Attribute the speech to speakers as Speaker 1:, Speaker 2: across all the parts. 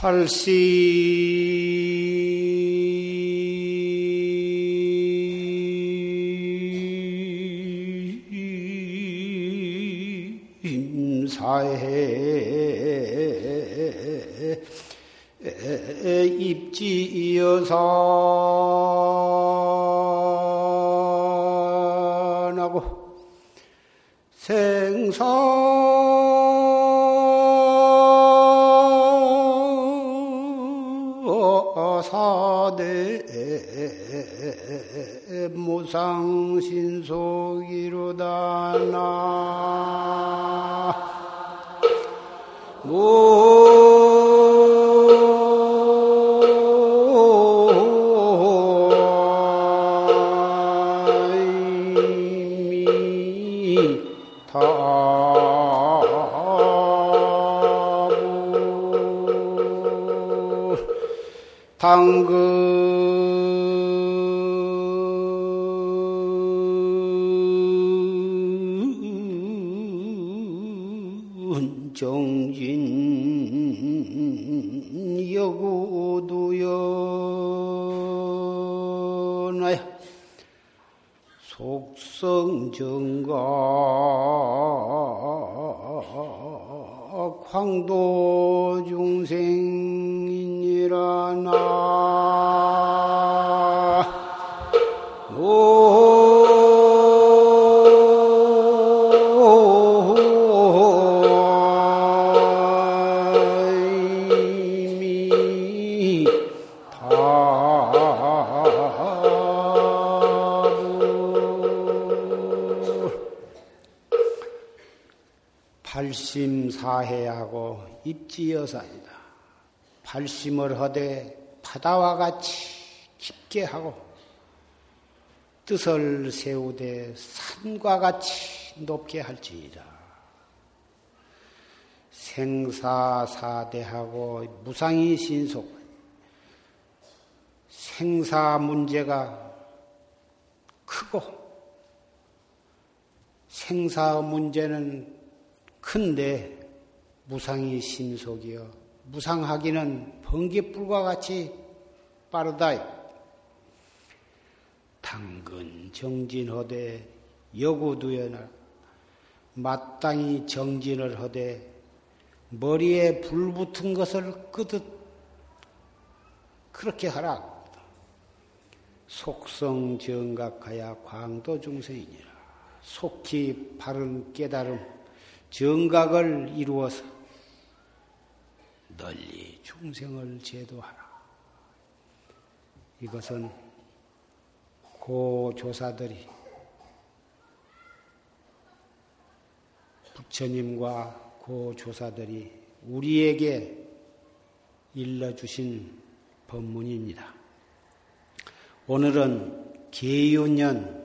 Speaker 1: 사해 사대 무상신속이로다 나 여구두연하야 속성정가 광도 중생이니라 나 발심사해하고 입지여사이다. 발심을 하되 바다와 같이 깊게 하고 뜻을 세우되 산과 같이 높게 할지니라. 생사사대하고 무상이 신속. 생사 문제가 크고 생사 문제는 큰데 무상이 신속이여 무상하기는 번개불과 같이 빠르다. 당근 정진하되 여구두여나 마땅히 정진을 하되 머리에 불 붙은 것을 끄듯 그렇게 하라. 속성 정각하야 광도 중생이니라. 속히 바른 깨달음, 정각을 이루어서 널리 중생을 제도하라. 이것은 고 조사들이 부처님과 고 조사들이 우리에게 일러주신 법문입니다. 오늘은 계윤년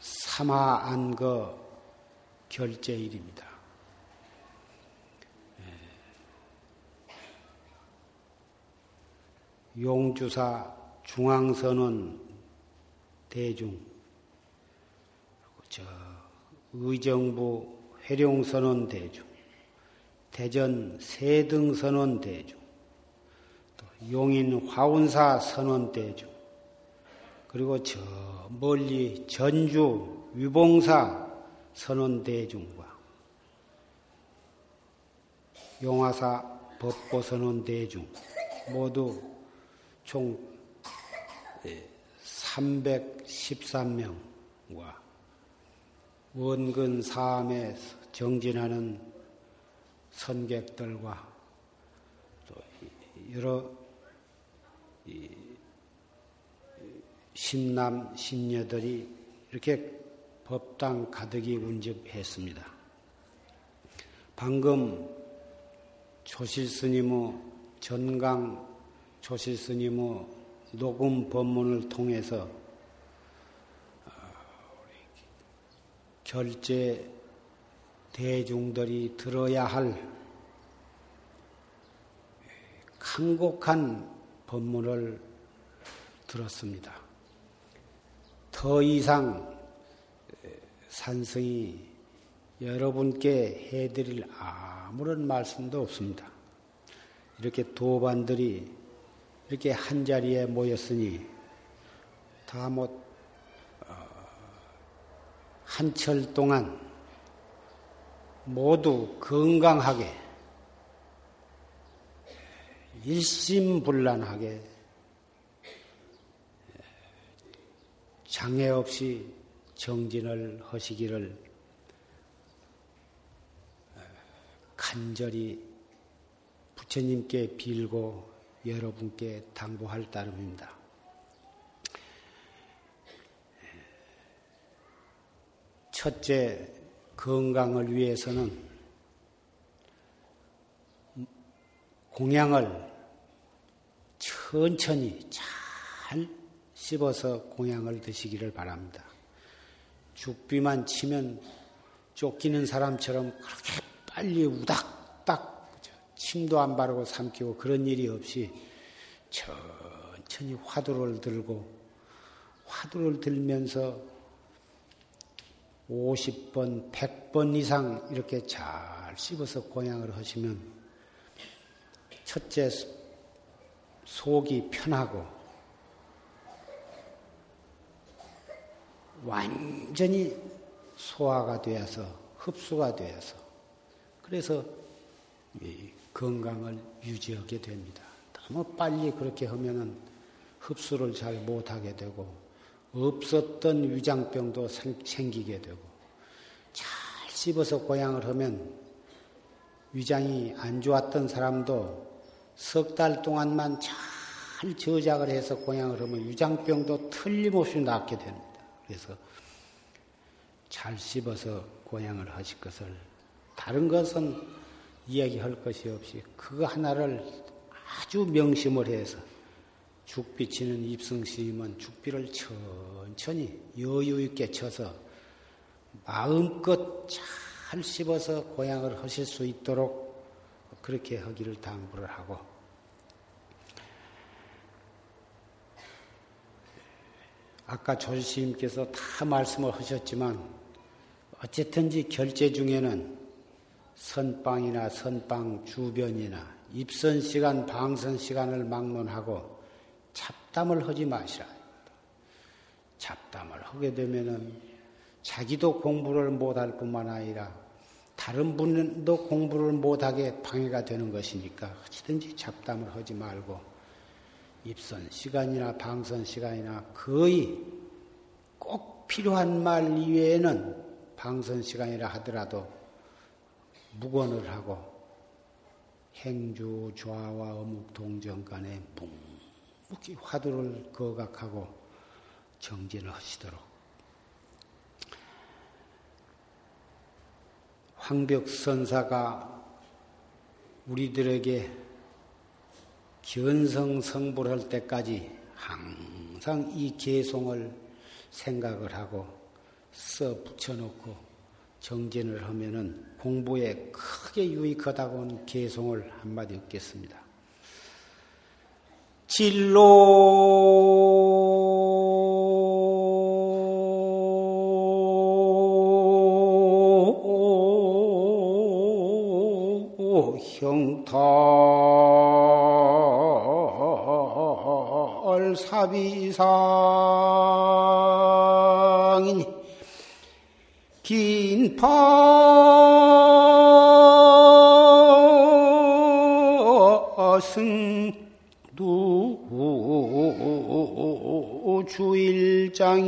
Speaker 1: 삼화안거 결제일입니다. 용주사 중앙선원 대중 저 의정부 회룡선원 대중 대전 세등선원 대중 또 용인 화운사 선원 대중 그리고 저 멀리 전주 위봉사 선원 대중과 용화사 법보 선원 대중 모두 총 313명과 원근 사암에 정진하는 선객들과 또 여러 신남 신녀들이 이렇게 법당 가득히 운집했습니다. 방금 조실 스님의 전강 조실 스님의 녹음 법문을 통해서 결제 대중들이 들어야 할 강곡한 법문을 들었습니다. 더 이상 산성이 여러분께 해드릴 아무런 말씀도 없습니다. 이렇게 도반들이 이렇게 한 자리에 모였으니 다뭐 어, 한철 동안 모두 건강하게 일심불란하게 장애 없이 정진을 하시기를 간절히 부처님께 빌고 여러분께 당부할 따름입니다. 첫째, 건강을 위해서는 공양을 천천히 잘 씹어서 공양을 드시기를 바랍니다. 죽비만 치면 쫓기는 사람처럼 그렇게 빨리 우닥딱 침도 안 바르고 삼키고 그런 일이 없이 천천히 화두를 들고 화두를 들면서 50번, 100번 이상 이렇게 잘 씹어서 공양을 하시면 첫째 속이 편하고 완전히 소화가 되어서 흡수가 되어서 그래서 건강을 유지하게 됩니다. 너무 빨리 그렇게 하면은 흡수를 잘 못하게 되고 없었던 위장병도 생기게 되고 잘 씹어서 고양을 하면 위장이 안 좋았던 사람도 석 달 동안만 잘 저작을 해서 고양을 하면 위장병도 틀림없이 낫게 됩니다. 그래서 잘 씹어서 고양을 하실 것을 다른 것은 이야기할 것이 없이 그거 하나를 아주 명심을 해서 죽비치는 입승스님은 죽비를 천천히 여유 있게 쳐서 마음껏 잘 씹어서 고향을 하실 수 있도록 그렇게 하기를 당부를 하고 아까 조실스님께서 다 말씀을 하셨지만 어쨌든지 결제 중에는 선방이나 선방 주변이나 입선 시간, 방선 시간을 막론하고 잡담을 하지 마시라. 잡담을 하게 되면은 자기도 공부를 못할 뿐만 아니라 다른 분도 공부를 못하게 방해가 되는 것이니까 어찌든지 잡담을 하지 말고 입선 시간이나 방선 시간이나 거의 꼭 필요한 말 이외에는 방선 시간이라 하더라도 무건을 하고 행주 좌와 어묵 동정 간에 묵묵히 화두를 거각하고 정진을 하시도록. 황벽선사가 우리들에게 견성 성불할 때까지 항상 이 개송을 생각을 하고 써 붙여놓고 정진을 하면은 공부에 크게 유익하다고는 개송을 한마디 얻겠습니다. 진로. 형탈 사비상이니 긴파 승두 주일장이니라나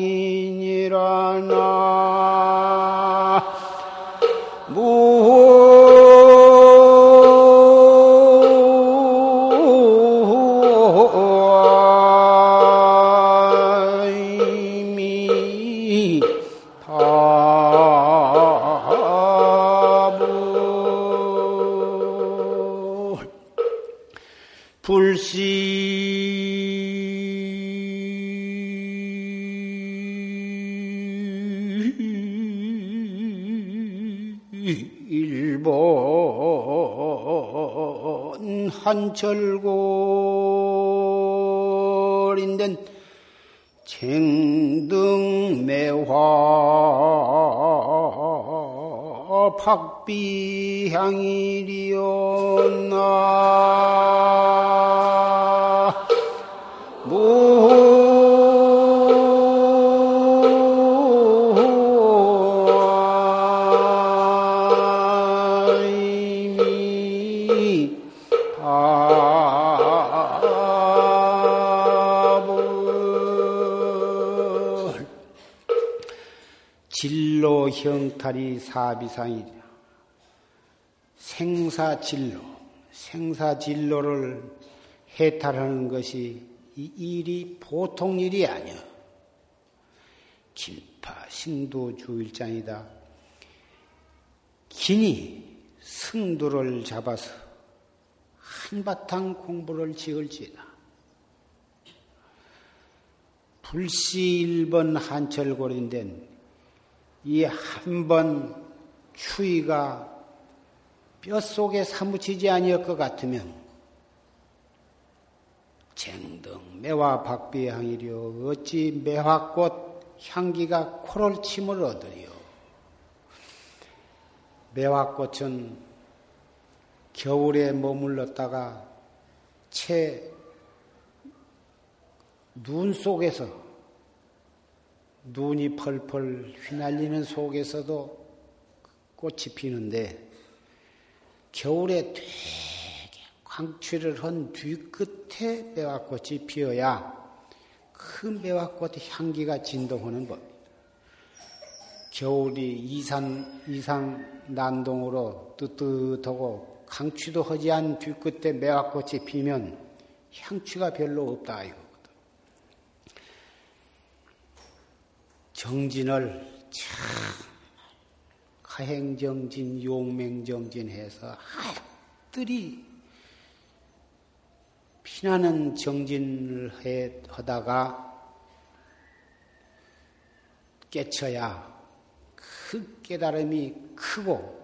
Speaker 1: 한철골인된 쟁등매화 박 박비향이리온나 형탈이 사비상이라. 생사진로, 생사진로를 해탈하는 것이 이 일이 보통 일이 아니야. 길파 승도주일장이다. 긴이 승도를 잡아서 한바탕 공부를 지을지다. 불시 1번 한철골인된 이 한 번 추위가 뼛속에 사무치지 아니할 것 같으면 쟁등 매화 박비향이려 어찌 매화꽃 향기가 코를 침을 얻으리요. 매화꽃은 겨울에 머물렀다가 채 눈 속에서 눈이 펄펄 휘날리는 속에서도 꽃이 피는데 겨울에 되게 광취를 한 뒤끝에 매화꽃이 피어야 그 매화꽃 향기가 진동하는 법입니다. 겨울이 이산, 이상 난동으로 뜨뜻하고 강취도 하지 않은 뒤끝에 매화꽃이 피면 향취가 별로 없다 이거. 정진을 참 가행정진, 용맹정진 해서 하들이 피나는 정진을 해, 하다가 깨쳐야 그 깨달음이 크고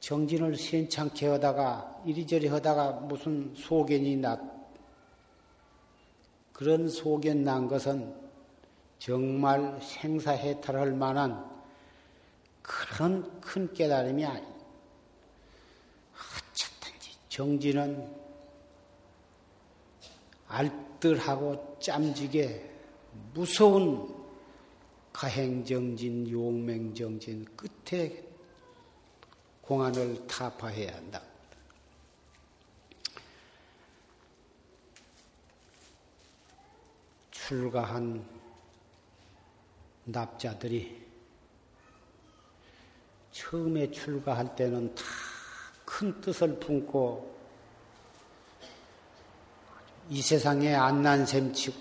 Speaker 1: 정진을 시원찮게 하다가 이리저리 하다가 무슨 소견이 났 그런 소견 난 것은 정말 생사해탈할 만한 그런 큰 깨달음이 아니. 어쨌든지 정진은 알뜰하고 짬지게 무서운 가행정진, 용맹정진 끝에 공안을 타파해야 한다. 출가한 납자들이 처음에 출가할 때는 다 큰 뜻을 품고 이 세상에 안난 셈치고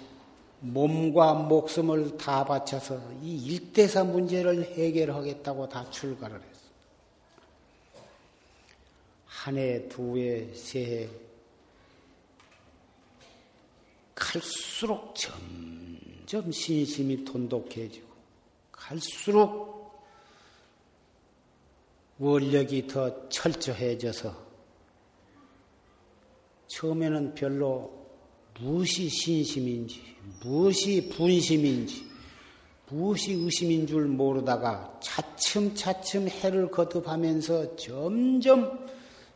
Speaker 1: 몸과 목숨을 다 바쳐서 이 일대사 문제를 해결하겠다고 다 출가를 했어. 한 해, 두 해, 세 해, 갈수록 점점 신심이 돈독해지고 갈수록 원력이 더 철저해져서 처음에는 별로 무엇이 신심인지, 무엇이 분심인지, 무엇이 의심인 줄 모르다가 차츰차츰 해를 거듭하면서 점점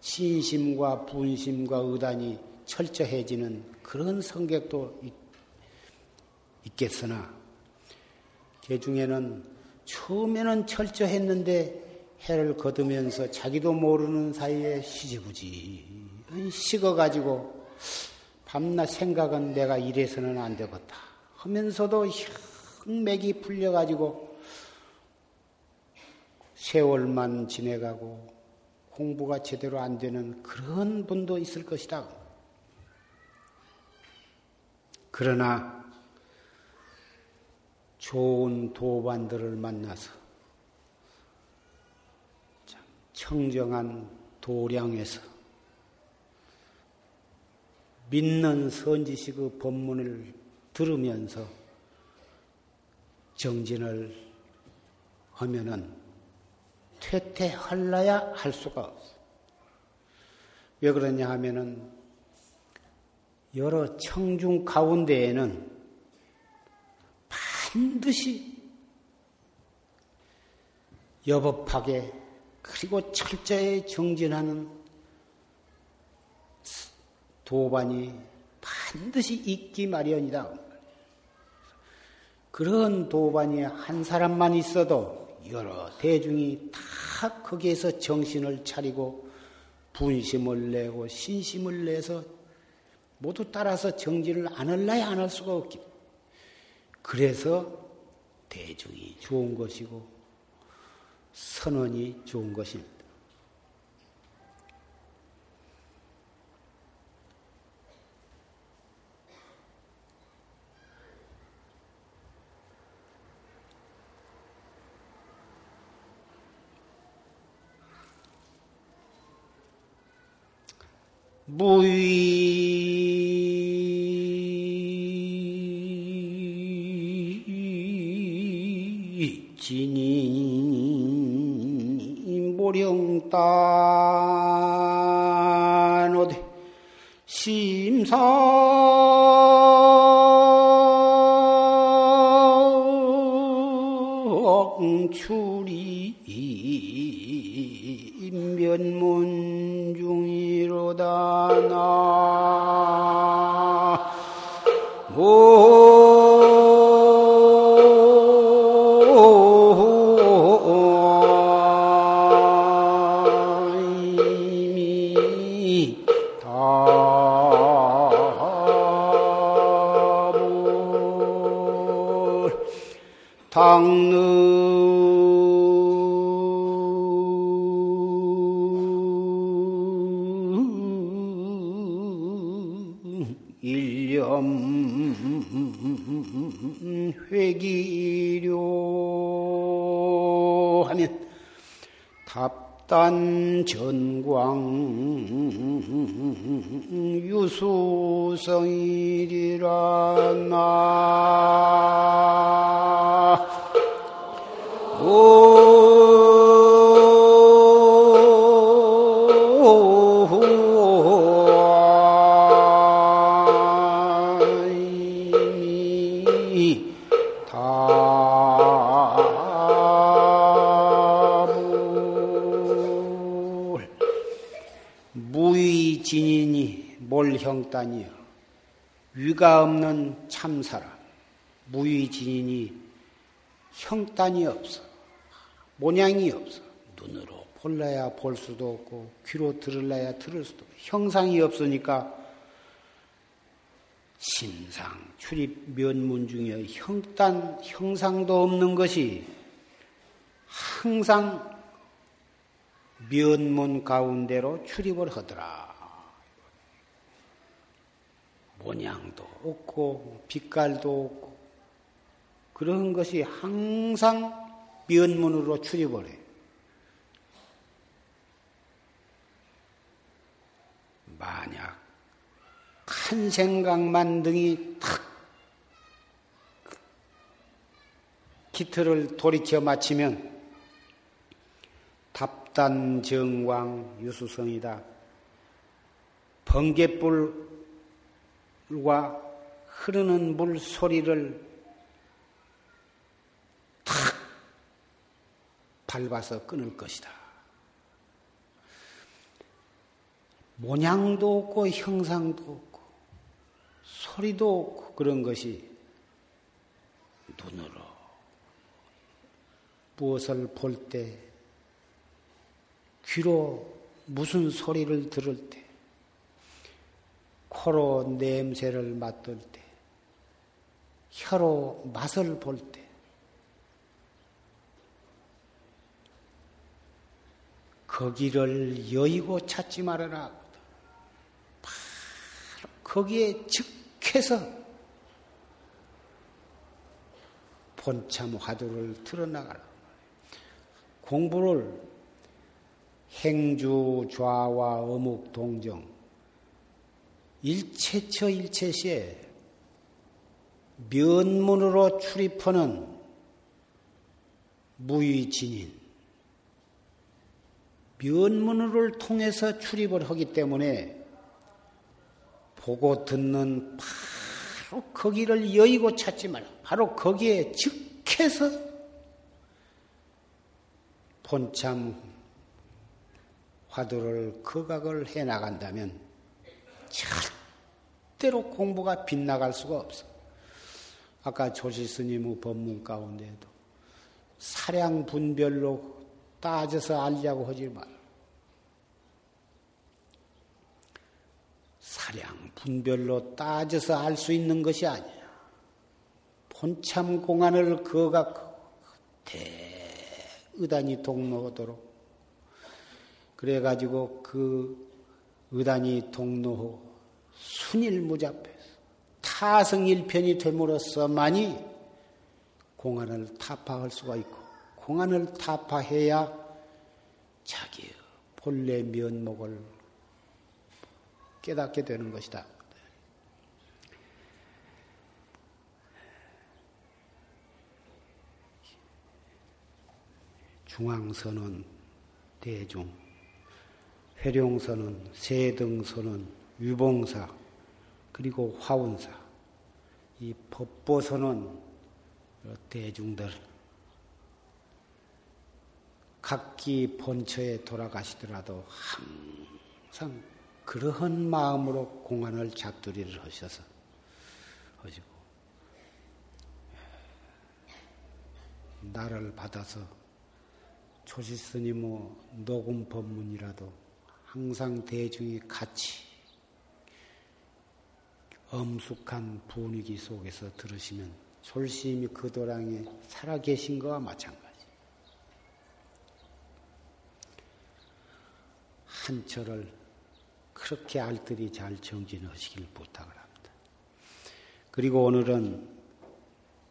Speaker 1: 신심과 분심과 의단이 철저해지는 그런 성격도 있, 겠으나 개 중에는 처음에는 철저했는데 해를 거두면서 자기도 모르는 사이에 시지부지 식어가지고 밤낮 생각은 내가 이래서는 안 되겠다 하면서도 흑맥이 풀려가지고 세월만 지내가고 공부가 제대로 안 되는 그런 분도 있을 것이다. 그러나 좋은 도반들을 만나서 청정한 도량에서 믿는 선지식의 법문을 들으면서 정진을 하면은 퇴퇴할라야 할 수가 없어. 왜 그러냐 하면은 여러 청중 가운데에는 반드시 여법하게 그리고 철저히 정진하는 도반이 반드시 있기 마련이다. 그런 도반이 한 사람만 있어도 여러 대중이 다 거기에서 정신을 차리고 분심을 내고 신심을 내서 모두 따라서 정진을 안 할래야 안 할 수가 없기. 그래서 대중이 좋은 것이고 선언이 좋은 것입니다. 무의 진이 모령단 어디? 심사 당느 일념 회기료 하면 답단 전광 유수성이리라 나 형단이여. 위가 없는 참사람 무의진인이 형단이 없어 모양이 없어 눈으로 볼래야 볼 수도 없고 귀로 들을래야 들을 수도 없고 형상이 없으니까 신상 출입 면문 중에 형단 형상도 없는 것이 항상 면문 가운데로 출입을 하더라. 모양도 없고 빛깔도 없고 그런 것이 항상 면문으로 출입을 해. 만약 한 생각만 등이 탁 기틀을 돌이켜 마치면 답단 정광 유수성이다. 번개불과 흐르는 물 소리를 밟아서 끊을 것이다. 모양도 없고 형상도 없고 소리도 없고 그런 것이 눈으로 무엇을 볼 때, 귀로 무슨 소리를 들을 때, 코로 냄새를 맡을 때, 혀로 맛을 볼 때, 거기를 여의고 찾지 말아라. 바로 거기에 즉해서 본참 화두를 틀어나가라. 공부를 행주 좌와 어묵 동정 일체처 일체시에 면문으로 출입하는 무의진인 면문을 통해서 출입을 하기 때문에 보고 듣는 바로 거기를 여의고 찾지 말라. 바로 거기에 즉해서 본참 화두를 거각을 해 나간다면 절대로 공부가 빗나갈 수가 없어. 아까 조시 스님의 법문 가운데에도 사량 분별로 따져서 알려고 하지 말. 사량 분별로 따져서 알 수 있는 것이 아니야. 본참 공안을 거각 대의단이 동로하도록 그래가지고 그 의단이 동로 순일무잡해서 타성일편이 됨으로써만이 공안을 타파할 수가 있고 공안을 타파해야 자기의 본래 면목을 깨닫게 되는 것이다. 중앙선은 대중, 회룡선은 세등선은 유봉사, 그리고 화운사, 이 법보선은 대중들 각기 본처에 돌아가시더라도 항상 그러한 마음으로 공안을 작두리를 하셔서 하시고 나를 받아서 초시 스님의 녹음 법문이라도 항상 대중이 같이 엄숙한 분위기 속에서 들으시면 솔심히 그 도량에 살아계신 것과 마찬가지. 한철을 그렇게 알뜰히 잘 정진하시길 부탁을 합니다. 그리고 오늘은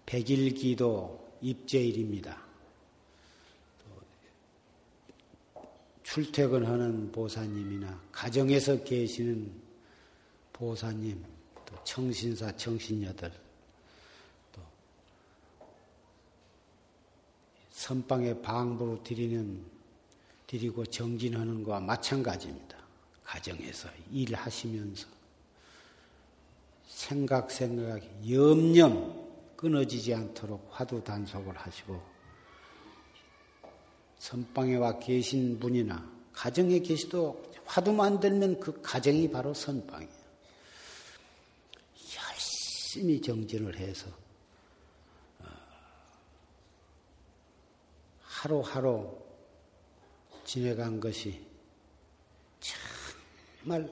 Speaker 1: 백일기도 입제일입니다. 출퇴근하는 보사님이나 가정에서 계시는 보사님, 또 청신사, 청신녀들, 또 선방에 방부로 드리는 드리고 정진하는 것과 마찬가지입니다. 가정에서 일하시면서 생각 생각이 염염 끊어지지 않도록 화두 단속을 하시고 선방에 와 계신 분이나 가정에 계시도 화두 만 들면 그 가정이 바로 선방이에요. 열심히 정진을 해서 어, 하루하루 지내간 것이 정말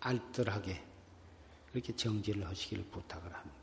Speaker 1: 알뜰하게 그렇게 정진을 하시기를 부탁을 합니다.